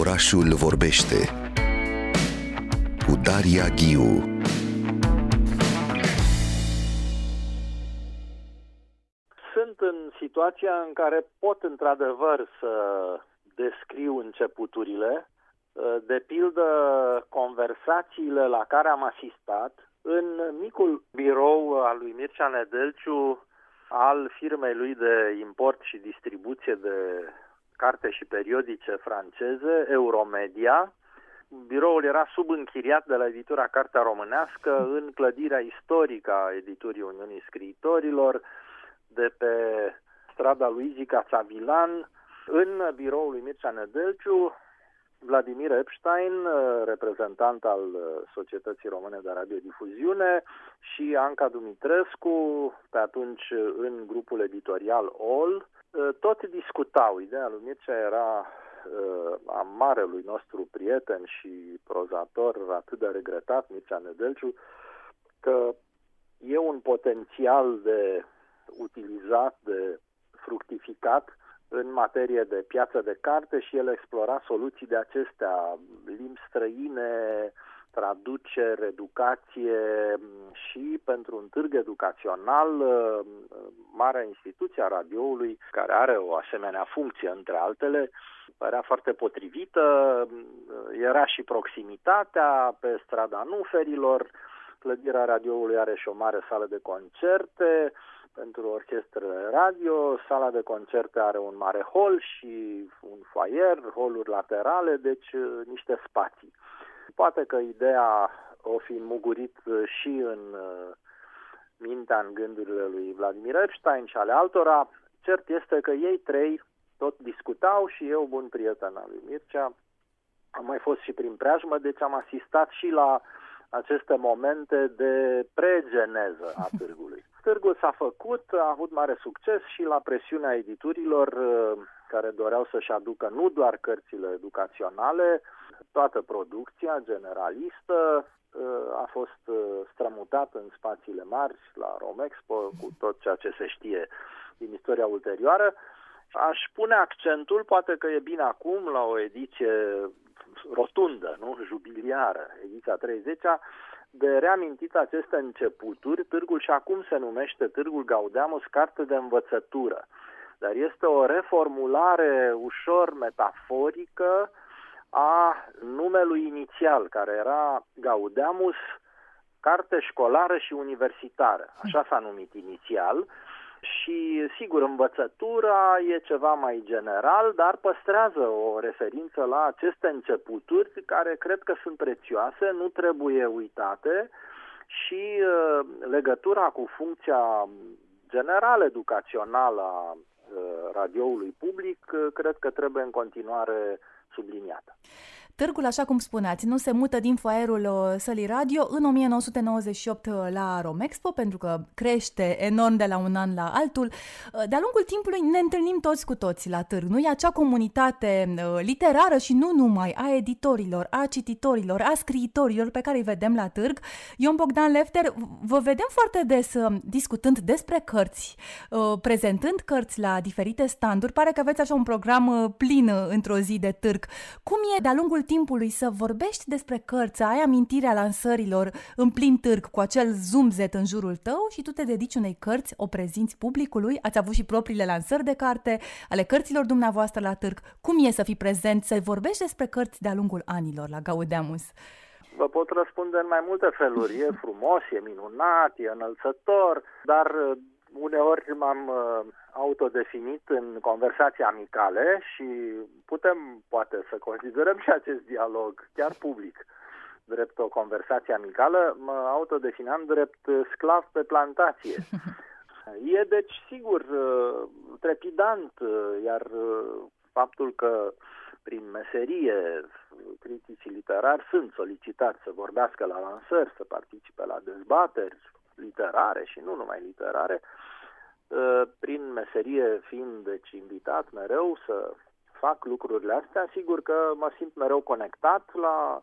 Orașul vorbește cu Daria Ghiu. Sunt în situația în care pot într-adevăr să descriu începuturile, de pildă conversațiile la care am asistat în micul birou al lui Mircea Nedelciu al firmei lui de import și distribuție de carte și periodice franceze, Euromedia. Biroul era subînchiriat de la editura Cartea Românească în clădirea istorică a editurii Uniunii Scriitorilor de pe strada lui Cațavilan, în biroul lui Mircea Nedelciu, Vladimir Epstein, reprezentant al Societății Române de Radiodifuziune, și Anca Dumitrescu, pe atunci în grupul editorial OL, tot discutau. Ideea lui Mircea era a marelui nostru prieten și prozator atât de regretat, Mircea Nedelciu, că e un potențial de utilizat, de fructificat în materie de piață de carte și el explora soluții de acestea, limbi străine, traducere, educație și pentru un târg educațional, marea instituție a radioului, care are o asemenea funcție între altele, părea foarte potrivită, era și proximitatea pe strada Nuferilor, clădirea radioului are și o mare sală de concerte, pentru orchestrele radio, sala de concerte are un mare hol și un foyer, holuri laterale, deci uh, niște spații. Poate că ideea o fi mugurit uh, și în uh, mintea, în gândurile lui Vladimir Epstein și ale altora. Cert este că ei trei tot discutau și eu, bun prieten al lui Mircea, am mai fost și prin preajmă, deci am asistat și la aceste momente de pregeneză a târgului. Târgul s-a făcut, a avut mare succes și la presiunea editurilor uh, care doreau să-și aducă nu doar cărțile educaționale, toată producția generalistă uh, a fost uh, strămutat în spațiile mari la Romexpo cu tot ceea ce se știe din istoria ulterioară. Aș pune accentul, poate că e bine acum, la o ediție rotundă, nu? jubiliară, ediția 30-a, de reamintit aceste începuturi, târgul și acum se numește Târgul Gaudeamus carte de învățătură. Dar este o reformulare ușor metaforică a numelui inițial, care era Gaudeamus, carte școlară și universitară. Așa s-a numit inițial și, sigur, învățătura e ceva mai general, dar păstrează o referință la aceste începuturi care cred că sunt prețioase, nu trebuie uitate și uh, legătura cu funcția general educațională a uh, radioului public uh, cred că trebuie în continuare subliniată. Târgul, așa cum spuneați, nu se mută din foaierul uh, sălii radio în 1998 uh, la Romexpo, pentru că crește enorm de la un an la altul. Uh, de-a lungul timpului ne întâlnim toți cu toți la târg. Nu e acea comunitate literară și nu numai a editorilor, a cititorilor, a scriitorilor pe care îi vedem la târg. Ion Bogdan Lefter, vă vedem foarte des discutând despre cărți, prezentând cărți la diferite standuri. Pare că aveți așa un program plin într-o zi de târg. Cum e de-a lungul timpului să vorbești despre cărți, ai amintirea lansărilor în plin târg cu acel zumzet în jurul tău și tu te dedici unei cărți, o prezinți publicului, ați avut și propriile lansări de carte ale cărților dumneavoastră la târg. Cum e să fii prezent, să vorbești despre cărți de-a lungul anilor la Gaudeamus? Vă pot răspunde în mai multe feluri. E frumos, e minunat, e înălțător, dar uneori m-am uh, autodefinit în conversații amicale și putem poate să considerăm și acest dialog chiar public drept o conversație amicală, mă autodefineam drept sclav pe plantație. E deci sigur uh, trepidant, uh, iar faptul că prin meserie criticii literari sunt solicitați să vorbească la lansări, să participe la dezbateri, literare și nu numai literare, ă, prin meserie fiind deci invitat mereu să fac lucrurile astea, sigur că mă simt mereu conectat la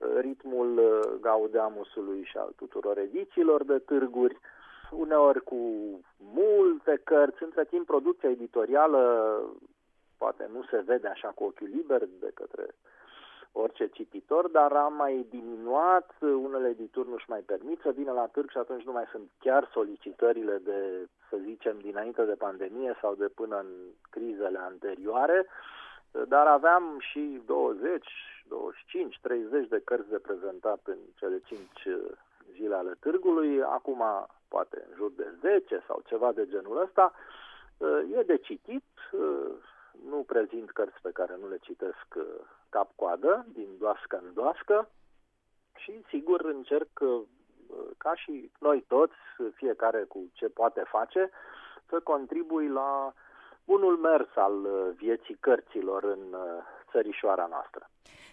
ă, ritmul ă, Gaudeamusului și al tuturor edițiilor de târguri, uneori cu multe cărți, între timp producția editorială poate nu se vede așa cu ochiul liber de către orice cititor, dar am mai diminuat, unele edituri nu-și mai permit să vină la târg și atunci nu mai sunt chiar solicitările de, să zicem, dinainte de pandemie sau de până în crizele anterioare, dar aveam și 20, 25, 30 de cărți de prezentat în cele 5 zile ale târgului, acum poate în jur de 10 sau ceva de genul ăsta, e de citit, nu prezint cărți pe care nu le citesc cap-coadă, din doască în doască și, sigur, încerc, ca și noi toți, fiecare cu ce poate face, să contribui la bunul mers al vieții cărților în țărișoara noastră.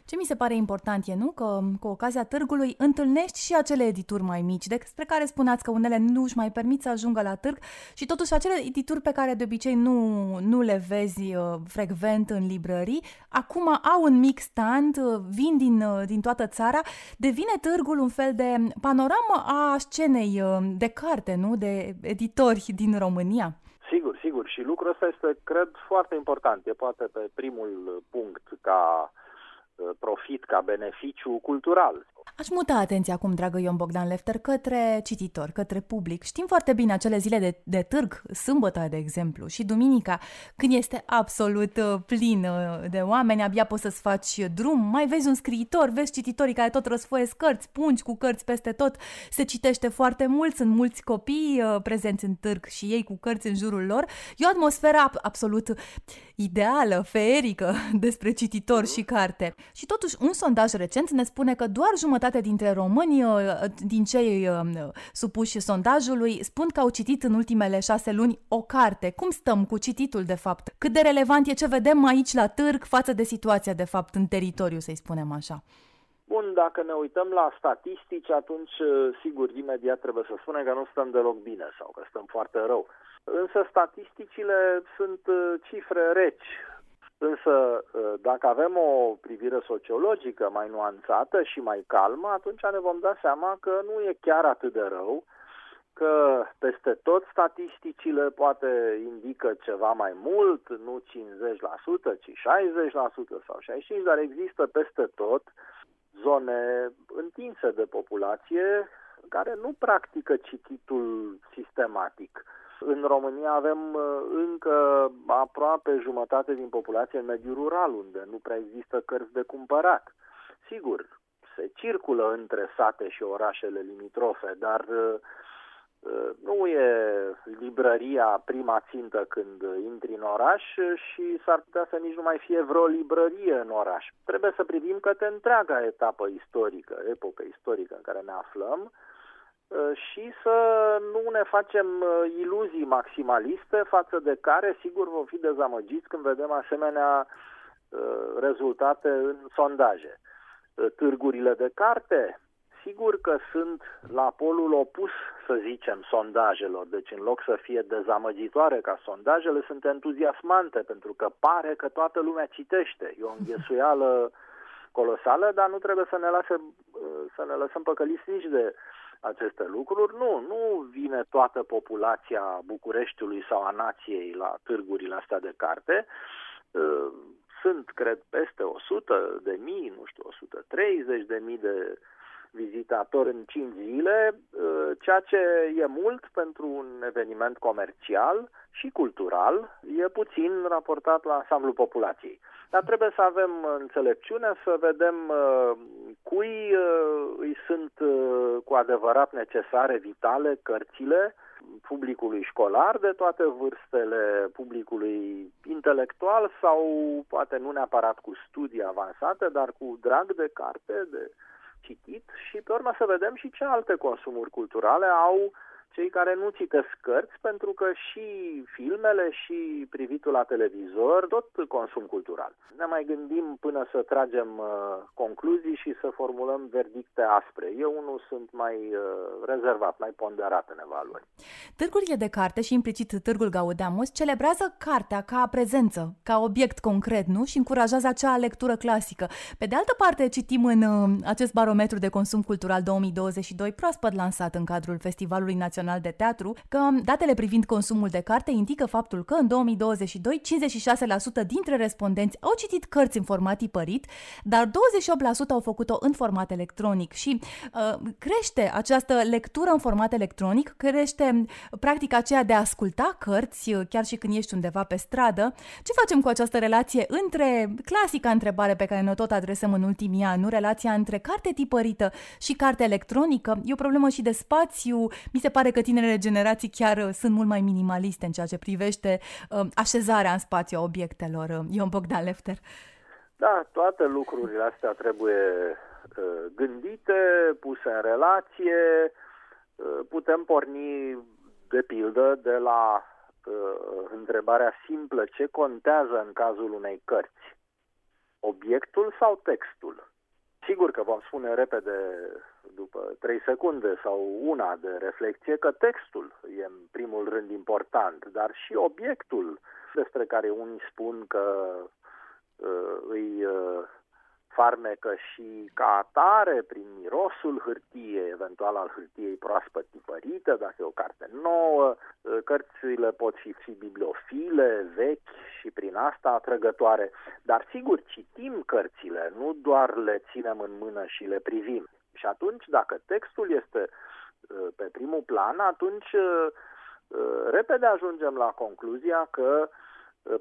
Ce mi se pare important e, nu, că cu ocazia târgului întâlnești și acele edituri mai mici, despre care spuneați că unele nu își mai permit să ajungă la târg și totuși acele edituri pe care de obicei nu, nu le vezi uh, frecvent în librării, acum au un mic stand, uh, vin din, uh, din toată țara, devine târgul un fel de panoramă a scenei uh, de carte, nu, de editori din România. Sigur, sigur. Și lucrul ăsta este, cred, foarte important. E poate pe primul punct ca Uh, profit, ca beneficiu cultural. Aș muta atenția acum, dragă Ion Bogdan Lefter, către cititor, către public. Știm foarte bine acele zile de, de târg, sâmbătă, de exemplu, și duminica, când este absolut uh, plin uh, de oameni, abia poți să-ți faci drum, mai vezi un scriitor, vezi cititorii care tot răsfoiesc cărți, pungi cu cărți peste tot, se citește foarte mult, sunt mulți copii prezenți în târg și ei cu cărți în jurul lor. E o atmosferă absolut ideală, feerică despre cititor și carte. Și totuși, un sondaj recent ne spune că doar jumătate dintre români, uh, din cei uh, supuși sondajului, spun că au citit în ultimele șase luni o carte. Cum stăm cu cititul, de fapt? Cât de relevant e ce vedem aici la târg față de situația, de fapt, în teritoriu, să-i spunem așa? Bun, dacă ne uităm la statistici, atunci, uh, sigur, imediat trebuie să spunem că nu stăm deloc bine sau că stăm foarte rău. Însă statisticile sunt cifre reci. Însă, ă, dacă avem o privire sociologică mai nuanțată și mai calmă, atunci ne vom da seama că nu e chiar atât de rău, că peste tot statisticile poate indică ceva mai mult, nu 50%, ci 60% sau 65%, dar există peste tot zone întinse de populație care nu practică cititul sistematic în România avem uh, încă aproape jumătate din populație în mediul rural, unde nu prea există cărți de cumpărat. Sigur, se circulă între sate și orașele limitrofe, dar uh, uh, nu e librăria prima țintă când intri în oraș și s-ar putea să nici nu mai fie vreo librărie în oraș. Trebuie să privim către întreaga etapă istorică, epocă istorică în care ne aflăm Uh, și să nu ne facem uh, iluzii maximaliste față de care, sigur, vom fi dezamăgiți când vedem asemenea uh, rezultate în sondaje. Târgurile de carte, sigur că sunt la polul opus, să zicem, sondajelor. Deci, în loc să fie dezamăgitoare ca sondajele, sunt entuziasmante, pentru că pare că toată lumea citește. E o înghesuială colosală, dar nu trebuie să ne, lase, să ne lăsăm păcăliți nici de aceste lucruri. Nu, nu vine toată populația Bucureștiului sau a nației la târgurile astea de carte. Uh, sunt, cred, peste 100 de mii, nu știu, 130 de mii de vizitatori în 5 zile, uh, ceea ce e mult pentru un eveniment comercial și cultural, e puțin raportat la ansamblul populației. Dar trebuie să avem înțelepciune, să vedem uh, cui uh, îi sunt cu adevărat necesare, vitale, cărțile, publicului școlar de toate vârstele, publicului intelectual sau poate nu neapărat cu studii avansate, dar cu drag de carte, de citit. Și pe urmă să vedem și ce alte consumuri culturale au cei care nu citesc cărți, pentru că și filmele și privitul la televizor, tot consum cultural. Ne mai gândim până să tragem uh, concluzii și să formulăm verdicte aspre. Eu nu sunt mai uh, rezervat, mai ponderat în evaluări. Târgurile de carte și implicit Târgul Gaudeamus celebrează cartea ca prezență, ca obiect concret, nu? Și încurajează acea lectură clasică. Pe de altă parte, citim în uh, acest barometru de consum cultural 2022, proaspăt lansat în cadrul Festivalului Național Național de Teatru că datele privind consumul de carte indică faptul că în 2022 56% dintre respondenți au citit cărți în format tipărit, dar 28% au făcut-o în format electronic și uh, crește această lectură în format electronic, crește practica aceea de a asculta cărți, chiar și când ești undeva pe stradă. Ce facem cu această relație între clasica întrebare pe care noi tot adresăm în ultimii ani, nu relația între carte tipărită și carte electronică? E o problemă și de spațiu. Mi se pare că tinerele generații chiar sunt mult mai minimaliste în ceea ce privește uh, așezarea în spațiu a obiectelor. Ion Bogdan Lefter. Da, toate lucrurile astea trebuie uh, gândite, puse în relație. Uh, putem porni, de pildă, de la uh, întrebarea simplă ce contează în cazul unei cărți? Obiectul sau textul? Sigur că vom spune repede, după trei secunde sau una de reflexie, că textul e în primul rând important, dar și obiectul despre care unii spun că uh, îi uh, farmecă și ca atare prin mirosul hârtiei, eventual al hârtiei proaspăt tipărită, dacă e o carte nouă. Uh, cărțile pot fi, fi bibliofile, vechi și prin asta atrăgătoare. Dar sigur, citim cărțile, nu doar le ținem în mână și le privim. Și atunci, dacă textul este uh, pe primul plan, atunci uh, repede ajungem la concluzia că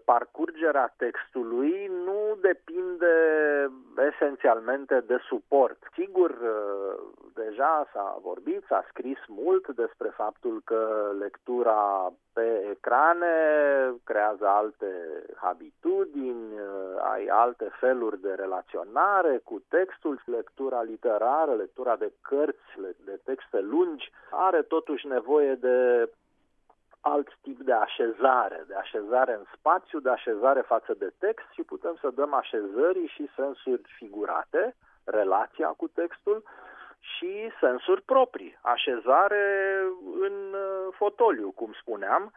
parcurgerea textului nu depinde esențialmente de suport. Sigur, deja s-a vorbit, s-a scris mult despre faptul că lectura pe ecrane creează alte habitudini, ai alte feluri de relaționare cu textul, lectura literară, lectura de cărți, de texte lungi, are totuși nevoie de alt tip de așezare, de așezare în spațiu, de așezare față de text și putem să dăm așezării și sensuri figurate, relația cu textul și sensuri proprii, așezare în uh, fotoliu, cum spuneam,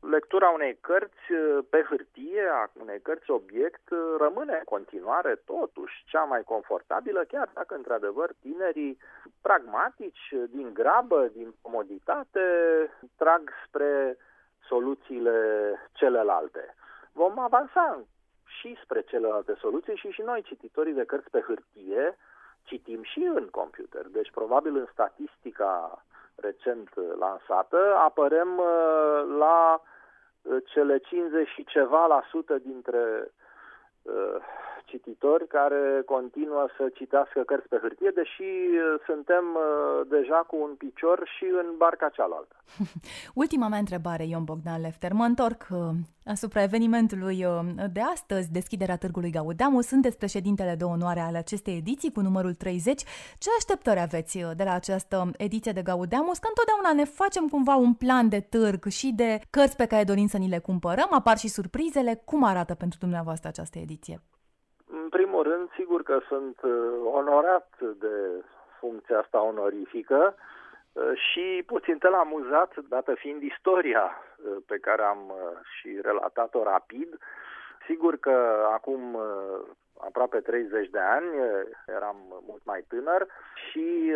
lectura unei cărți uh, pe hârtie, a unei cărți obiect, uh, rămâne în continuare totuși cea mai confortabilă, chiar dacă într-adevăr tinerii pragmatici, din grabă, din comoditate, trag spre soluțiile celelalte. Vom avansa și spre celelalte soluții și și noi, cititorii de cărți pe hârtie, citim și în computer. Deci, probabil, în statistica recent lansată, apărem uh, la uh, cele 50 și ceva la sută dintre uh, cititori care continuă să citească cărți pe hârtie, deși suntem deja cu un picior și în barca cealaltă. Ultima mea întrebare, Ion Bogdan Lefter. Mă întorc asupra evenimentului uh, de astăzi, deschiderea Târgului Gaudeamu. Sunteți președintele de onoare ale acestei ediții cu numărul 30. Ce așteptări aveți uh, de la această ediție de Gaudeamus? Că întotdeauna ne facem cumva un plan de târg și de cărți pe care dorim să ni le cumpărăm, apar și surprizele. Cum arată pentru dumneavoastră această ediție? În primul rând, sigur că sunt uh, onorat de funcția asta onorifică și puțin tel amuzat, dată fiind istoria Uh, pe care am uh, și relatat-o rapid. Sigur că acum uh, aproape 30 de ani, eram mult mai tânăr și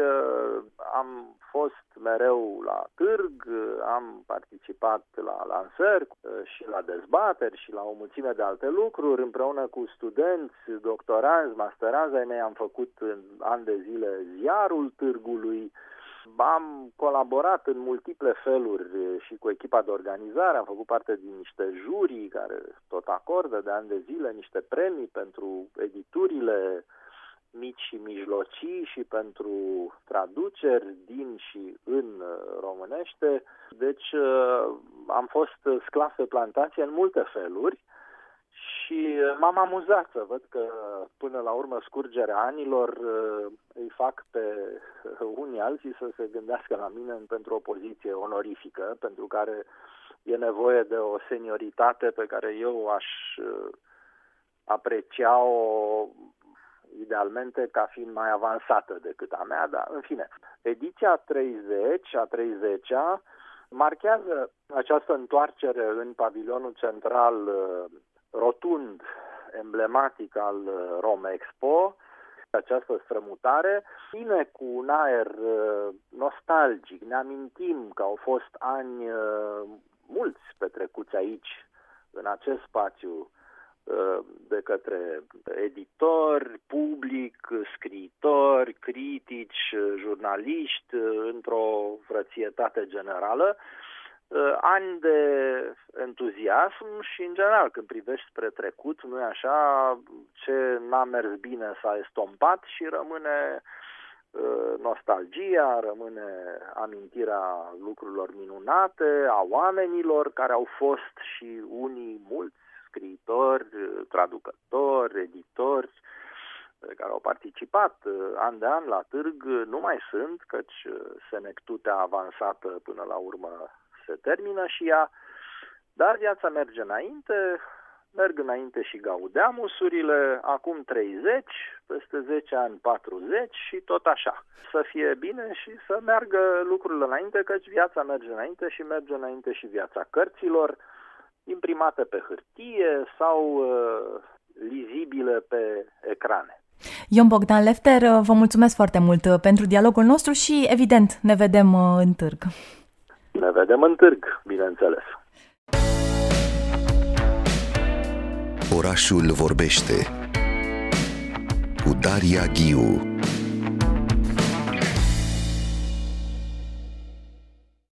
am fost mereu la târg, am participat la lansări și la dezbateri și la o mulțime de alte lucruri. Împreună cu studenți, doctoranți, masteranzi ai mei am făcut în ani de zile ziarul târgului, am colaborat în multiple feluri și cu echipa de organizare, am făcut parte din niște jurii care tot acordă de ani de zile niște premii pentru editurile mici și mijlocii și pentru traduceri din și în românește. Deci am fost sclav pe plantație în multe feluri și uh, m-am amuzat să văd că până la urmă scurgerea anilor uh, îi fac pe uh, unii alții să se gândească la mine pentru o poziție onorifică, pentru care e nevoie de o senioritate pe care eu aș aprecia-o idealmente ca fiind mai avansată decât a mea, dar în fine. Ediția 30, a 30-a, marchează această întoarcere în pavilionul central rotund emblematic al uh, Rome Expo, Această strămutare vine cu un aer nostalgic. Ne amintim că au fost ani mulți petrecuți aici, în acest spațiu, de către editori, public, scriitori, critici, jurnaliști, într-o frățietate generală, ani de entuziasm și, în general, când privești spre trecut, nu e așa, ce n-a mers bine s-a estompat și rămâne nostalgia, rămâne amintirea lucrurilor minunate, a oamenilor care au fost și unii mulți scriitori, traducători, editori care au participat uh, an de an la târg nu mai sunt, căci uh, senectutea avansată până la urmă se termină și ea, dar viața merge înainte, merg înainte și gaudeamusurile, acum 30, peste 10 ani 40 și tot așa. Să fie bine și să meargă lucrurile înainte, căci viața merge înainte și merge înainte și viața cărților, imprimate pe hârtie sau uh, lizibile pe ecrane. Ion Bogdan Lefter, uh, vă mulțumesc foarte mult uh, pentru dialogul nostru și, evident, ne vedem uh, în târg. Ne vedem în târg, bineînțeles. Orașul vorbește cu Daria Ghiu